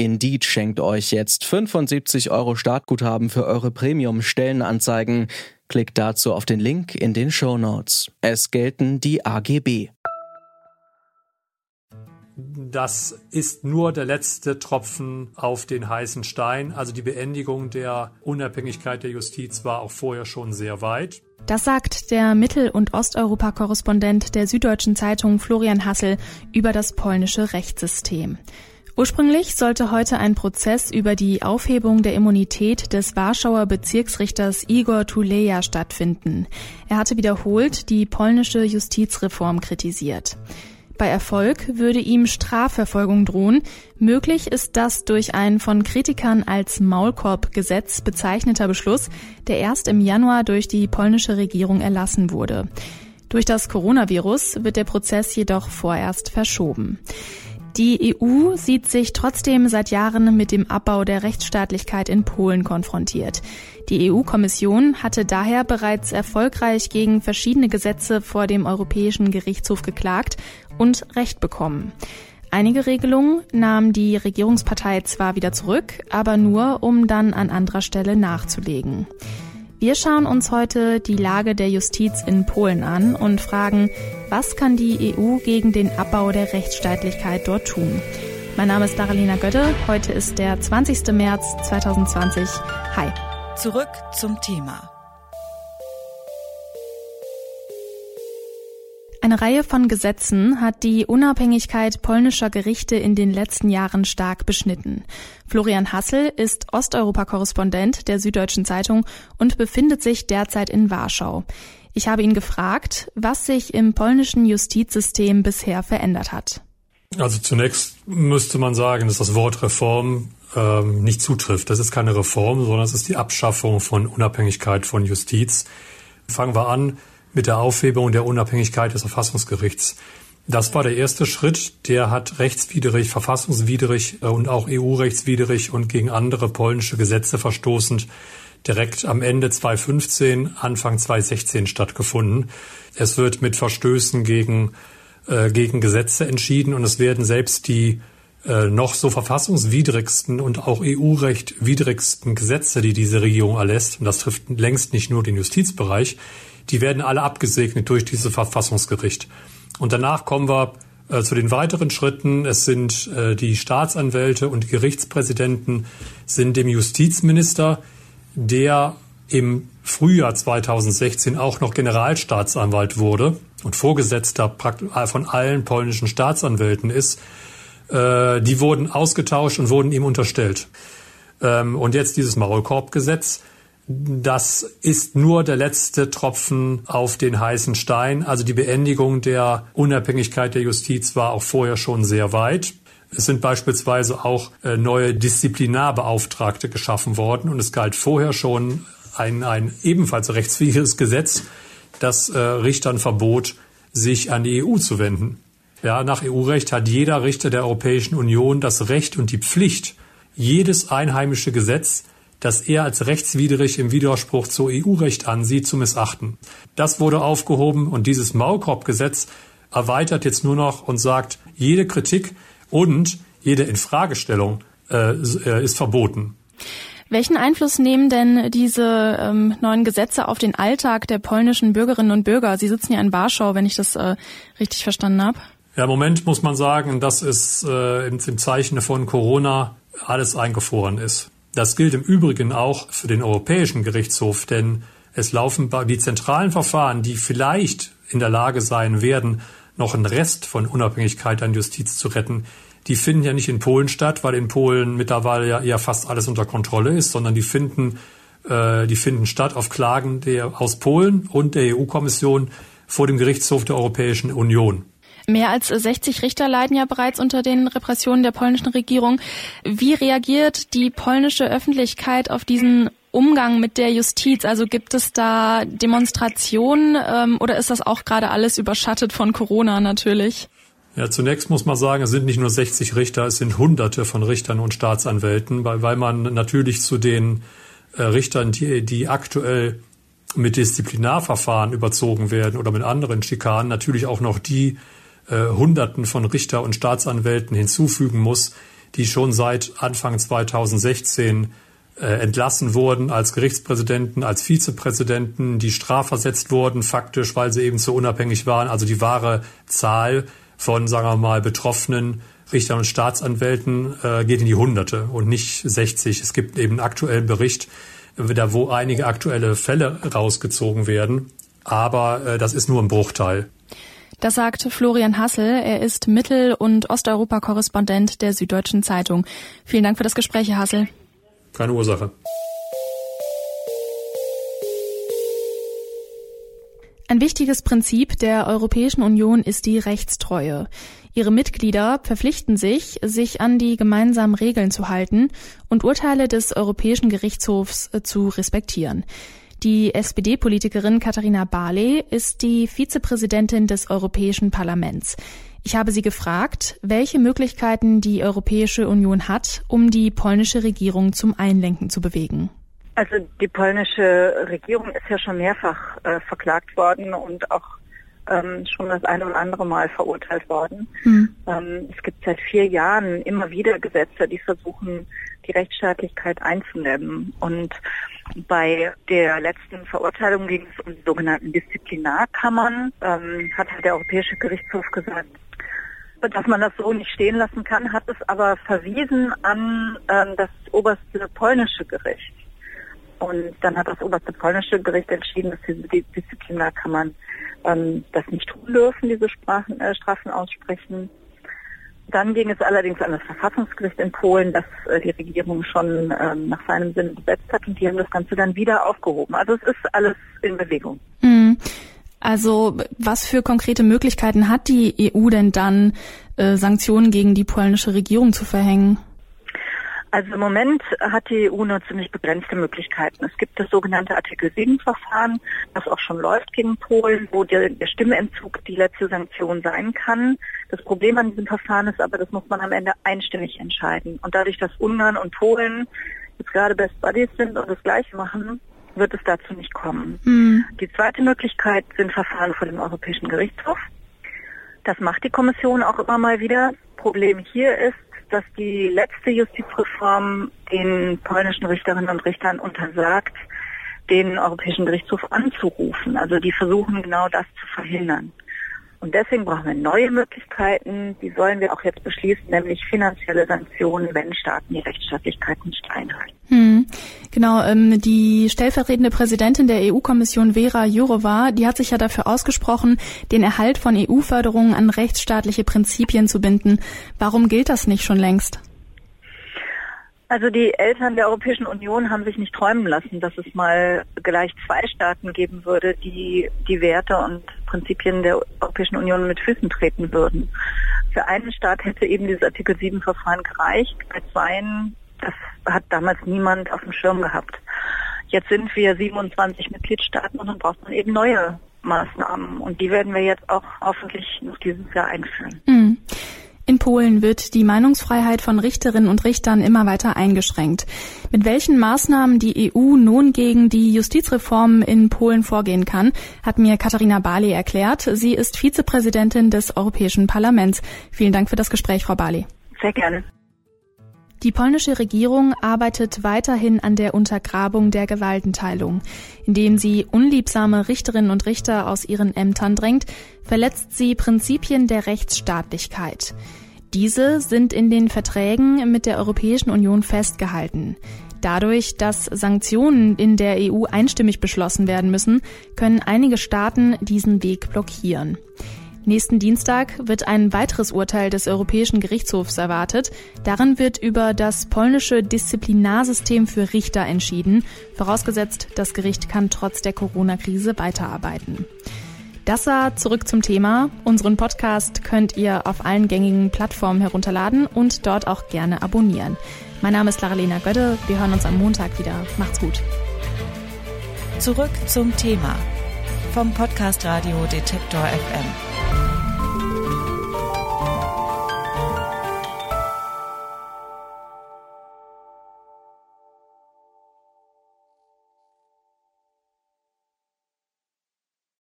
Indeed schenkt euch jetzt 75 Euro Startguthaben für eure Premium-Stellenanzeigen. Klickt dazu auf den Link in den Show Notes. Es gelten die AGB. Das ist nur der letzte Tropfen auf den heißen Stein. Also die Beendigung der Unabhängigkeit der Justiz war auch vorher schon sehr weit. Das sagt der Mittel- und Osteuropa-Korrespondent der Süddeutschen Zeitung Florian Hassel über das polnische Rechtssystem. Ursprünglich sollte heute ein Prozess über die Aufhebung der Immunität des Warschauer Bezirksrichters Igor Tuleja stattfinden. Er hatte wiederholt die polnische Justizreform kritisiert. Bei Erfolg würde ihm Strafverfolgung drohen. Möglich ist das durch ein von Kritikern als Maulkorbgesetz bezeichneter Beschluss, der erst im Januar durch die polnische Regierung erlassen wurde. Durch das Coronavirus wird der Prozess jedoch vorerst verschoben. Die EU sieht sich trotzdem seit Jahren mit dem Abbau der Rechtsstaatlichkeit in Polen konfrontiert. Die EU-Kommission hatte daher bereits erfolgreich gegen verschiedene Gesetze vor dem Europäischen Gerichtshof geklagt und Recht bekommen. Einige Regelungen nahm die Regierungspartei zwar wieder zurück, aber nur, um dann an anderer Stelle nachzulegen. Wir schauen uns heute die Lage der Justiz in Polen an und fragen, was kann die EU gegen den Abbau der Rechtsstaatlichkeit dort tun? Mein Name ist Daralina Götte. Heute ist der 20. März 2020. Hi. Zurück zum Thema. Eine Reihe von Gesetzen hat die Unabhängigkeit polnischer Gerichte in den letzten Jahren stark beschnitten. Florian Hassel ist Osteuropa-Korrespondent der Süddeutschen Zeitung und befindet sich derzeit in Warschau. Ich habe ihn gefragt, was sich im polnischen Justizsystem bisher verändert hat. Also zunächst müsste man sagen, dass das Wort Reform ähm, nicht zutrifft. Das ist keine Reform, sondern es ist die Abschaffung von Unabhängigkeit von Justiz. Fangen wir an mit der Aufhebung der Unabhängigkeit des Verfassungsgerichts. Das war der erste Schritt. Der hat rechtswidrig, verfassungswidrig äh, und auch EU-rechtswidrig und gegen andere polnische Gesetze verstoßend direkt am Ende 2015, Anfang 2016 stattgefunden. Es wird mit Verstößen gegen, äh, gegen Gesetze entschieden und es werden selbst die äh, noch so verfassungswidrigsten und auch EU-recht widrigsten Gesetze, die diese Regierung erlässt, und das trifft längst nicht nur den Justizbereich, die werden alle abgesegnet durch dieses Verfassungsgericht. Und danach kommen wir äh, zu den weiteren Schritten. Es sind äh, die Staatsanwälte und Gerichtspräsidenten sind dem Justizminister, der im Frühjahr 2016 auch noch Generalstaatsanwalt wurde und Vorgesetzter von allen polnischen Staatsanwälten ist, äh, die wurden ausgetauscht und wurden ihm unterstellt. Ähm, und jetzt dieses Maulkorbgesetz das ist nur der letzte Tropfen auf den heißen Stein. Also die Beendigung der Unabhängigkeit der Justiz war auch vorher schon sehr weit. Es sind beispielsweise auch äh, neue Disziplinarbeauftragte geschaffen worden und es galt vorher schon ein, ein ebenfalls rechtswidriges Gesetz, das äh, Richtern verbot, sich an die EU zu wenden. Ja, nach EU-Recht hat jeder Richter der Europäischen Union das Recht und die Pflicht, jedes einheimische Gesetz das er als rechtswidrig im Widerspruch zu EU-Recht ansieht, zu missachten. Das wurde aufgehoben und dieses Maulkorbgesetz erweitert jetzt nur noch und sagt, jede Kritik und jede Infragestellung äh, äh, ist verboten. Welchen Einfluss nehmen denn diese ähm, neuen Gesetze auf den Alltag der polnischen Bürgerinnen und Bürger? Sie sitzen ja in Warschau, wenn ich das äh, richtig verstanden habe. Ja, im Moment muss man sagen, dass es äh, im, im Zeichen von Corona alles eingefroren ist. Das gilt im Übrigen auch für den Europäischen Gerichtshof, denn es laufen die zentralen Verfahren, die vielleicht in der Lage sein werden, noch einen Rest von Unabhängigkeit an Justiz zu retten, die finden ja nicht in Polen statt, weil in Polen mittlerweile ja, ja fast alles unter Kontrolle ist, sondern die finden, äh, die finden statt auf Klagen der, aus Polen und der EU-Kommission vor dem Gerichtshof der Europäischen Union. Mehr als 60 Richter leiden ja bereits unter den Repressionen der polnischen Regierung. Wie reagiert die polnische Öffentlichkeit auf diesen Umgang mit der Justiz? Also gibt es da Demonstrationen ähm, oder ist das auch gerade alles überschattet von Corona natürlich? Ja, zunächst muss man sagen, es sind nicht nur 60 Richter, es sind Hunderte von Richtern und Staatsanwälten, weil, man natürlich zu den äh, Richtern, die, die aktuell mit Disziplinarverfahren überzogen werden oder mit anderen Schikanen, natürlich auch noch die äh, Hunderten von Richter und Staatsanwälten hinzufügen muss, die schon seit Anfang 2016 äh, entlassen wurden als Gerichtspräsidenten, als Vizepräsidenten, die strafversetzt wurden, faktisch, weil sie eben zu unabhängig waren. Also die wahre Zahl von, sagen wir mal, betroffenen Richtern und Staatsanwälten äh, geht in die Hunderte und nicht 60. Es gibt eben einen aktuellen Bericht, da wo einige aktuelle Fälle rausgezogen werden, aber äh, das ist nur ein Bruchteil. Das sagt Florian Hassel. Er ist Mittel- und Osteuropa-Korrespondent der Süddeutschen Zeitung. Vielen Dank für das Gespräch, Herr Hassel. Keine Ursache. Ein wichtiges Prinzip der Europäischen Union ist die Rechtstreue. Ihre Mitglieder verpflichten sich, sich an die gemeinsamen Regeln zu halten und Urteile des Europäischen Gerichtshofs äh, zu respektieren. Die SPD-Politikerin Katharina Barley ist die Vizepräsidentin des Europäischen Parlaments. Ich habe sie gefragt, welche Möglichkeiten die Europäische Union hat, um die polnische Regierung zum Einlenken zu bewegen. Also die polnische Regierung ist ja schon mehrfach äh, verklagt worden und auch ähm, schon das eine oder andere Mal verurteilt worden. Hm. Ähm, es gibt seit vier Jahren immer wieder Gesetze, die versuchen, die Rechtsstaatlichkeit einzunehmen. Und bei der letzten Verurteilung ging es um die sogenannten Disziplinarkammern, ähm, hat der Europäische Gerichtshof gesagt, dass man das so nicht stehen lassen kann, hat es aber verwiesen an ähm, das oberste polnische Gericht. Und dann hat das oberste polnische Gericht entschieden, dass diese Disziplinarkammern ähm, das nicht tun dürfen, diese Sprachen, äh, Strafen aussprechen. Dann ging es allerdings an das Verfassungsgericht in Polen, das äh, die Regierung schon ähm, nach seinem Sinne besetzt hat und die haben das Ganze dann wieder aufgehoben. Also es ist alles in Bewegung. Mhm. Also was für konkrete Möglichkeiten hat die EU denn dann, äh, Sanktionen gegen die polnische Regierung zu verhängen? Also im Moment hat die EU nur ziemlich begrenzte Möglichkeiten. Es gibt das sogenannte Artikel 7-Verfahren, das auch schon läuft gegen Polen, wo der, der Stimmenentzug die letzte Sanktion sein kann. Das Problem an diesem Verfahren ist aber, das muss man am Ende einstimmig entscheiden. Und dadurch, dass Ungarn und Polen jetzt gerade Best Buddies sind und das Gleiche machen, wird es dazu nicht kommen. Mhm. Die zweite Möglichkeit sind Verfahren vor dem Europäischen Gerichtshof. Das macht die Kommission auch immer mal wieder. Problem hier ist, dass die letzte Justizreform den polnischen Richterinnen und Richtern untersagt, den Europäischen Gerichtshof anzurufen. Also die versuchen genau das zu verhindern. Und deswegen brauchen wir neue Möglichkeiten, die sollen wir auch jetzt beschließen, nämlich finanzielle Sanktionen, wenn Staaten die Rechtsstaatlichkeit nicht einhalten. Hm. Genau, ähm, die stellvertretende Präsidentin der EU-Kommission Vera Jourova, die hat sich ja dafür ausgesprochen, den Erhalt von EU-Förderungen an rechtsstaatliche Prinzipien zu binden. Warum gilt das nicht schon längst? Also die Eltern der Europäischen Union haben sich nicht träumen lassen, dass es mal gleich zwei Staaten geben würde, die die Werte und Prinzipien der Europäischen Union mit Füßen treten würden. Für einen Staat hätte eben dieses Artikel 7 Verfahren gereicht. Bei zweien, das hat damals niemand auf dem Schirm gehabt. Jetzt sind wir 27 Mitgliedstaaten und dann braucht man eben neue Maßnahmen. Und die werden wir jetzt auch hoffentlich noch dieses Jahr einführen. Mhm. In Polen wird die Meinungsfreiheit von Richterinnen und Richtern immer weiter eingeschränkt. Mit welchen Maßnahmen die EU nun gegen die Justizreformen in Polen vorgehen kann, hat mir Katharina Barley erklärt. Sie ist Vizepräsidentin des Europäischen Parlaments. Vielen Dank für das Gespräch, Frau Barley. Sehr gerne. Die polnische Regierung arbeitet weiterhin an der Untergrabung der Gewaltenteilung. Indem sie unliebsame Richterinnen und Richter aus ihren Ämtern drängt, verletzt sie Prinzipien der Rechtsstaatlichkeit. Diese sind in den Verträgen mit der Europäischen Union festgehalten. Dadurch, dass Sanktionen in der EU einstimmig beschlossen werden müssen, können einige Staaten diesen Weg blockieren. Nächsten Dienstag wird ein weiteres Urteil des Europäischen Gerichtshofs erwartet. Darin wird über das polnische Disziplinarsystem für Richter entschieden, vorausgesetzt, das Gericht kann trotz der Corona-Krise weiterarbeiten. Das war zurück zum Thema. Unseren Podcast könnt ihr auf allen gängigen Plattformen herunterladen und dort auch gerne abonnieren. Mein Name ist Laralena Gödde. Wir hören uns am Montag wieder. Macht's gut. Zurück zum Thema vom Podcast Radio Detektor FM.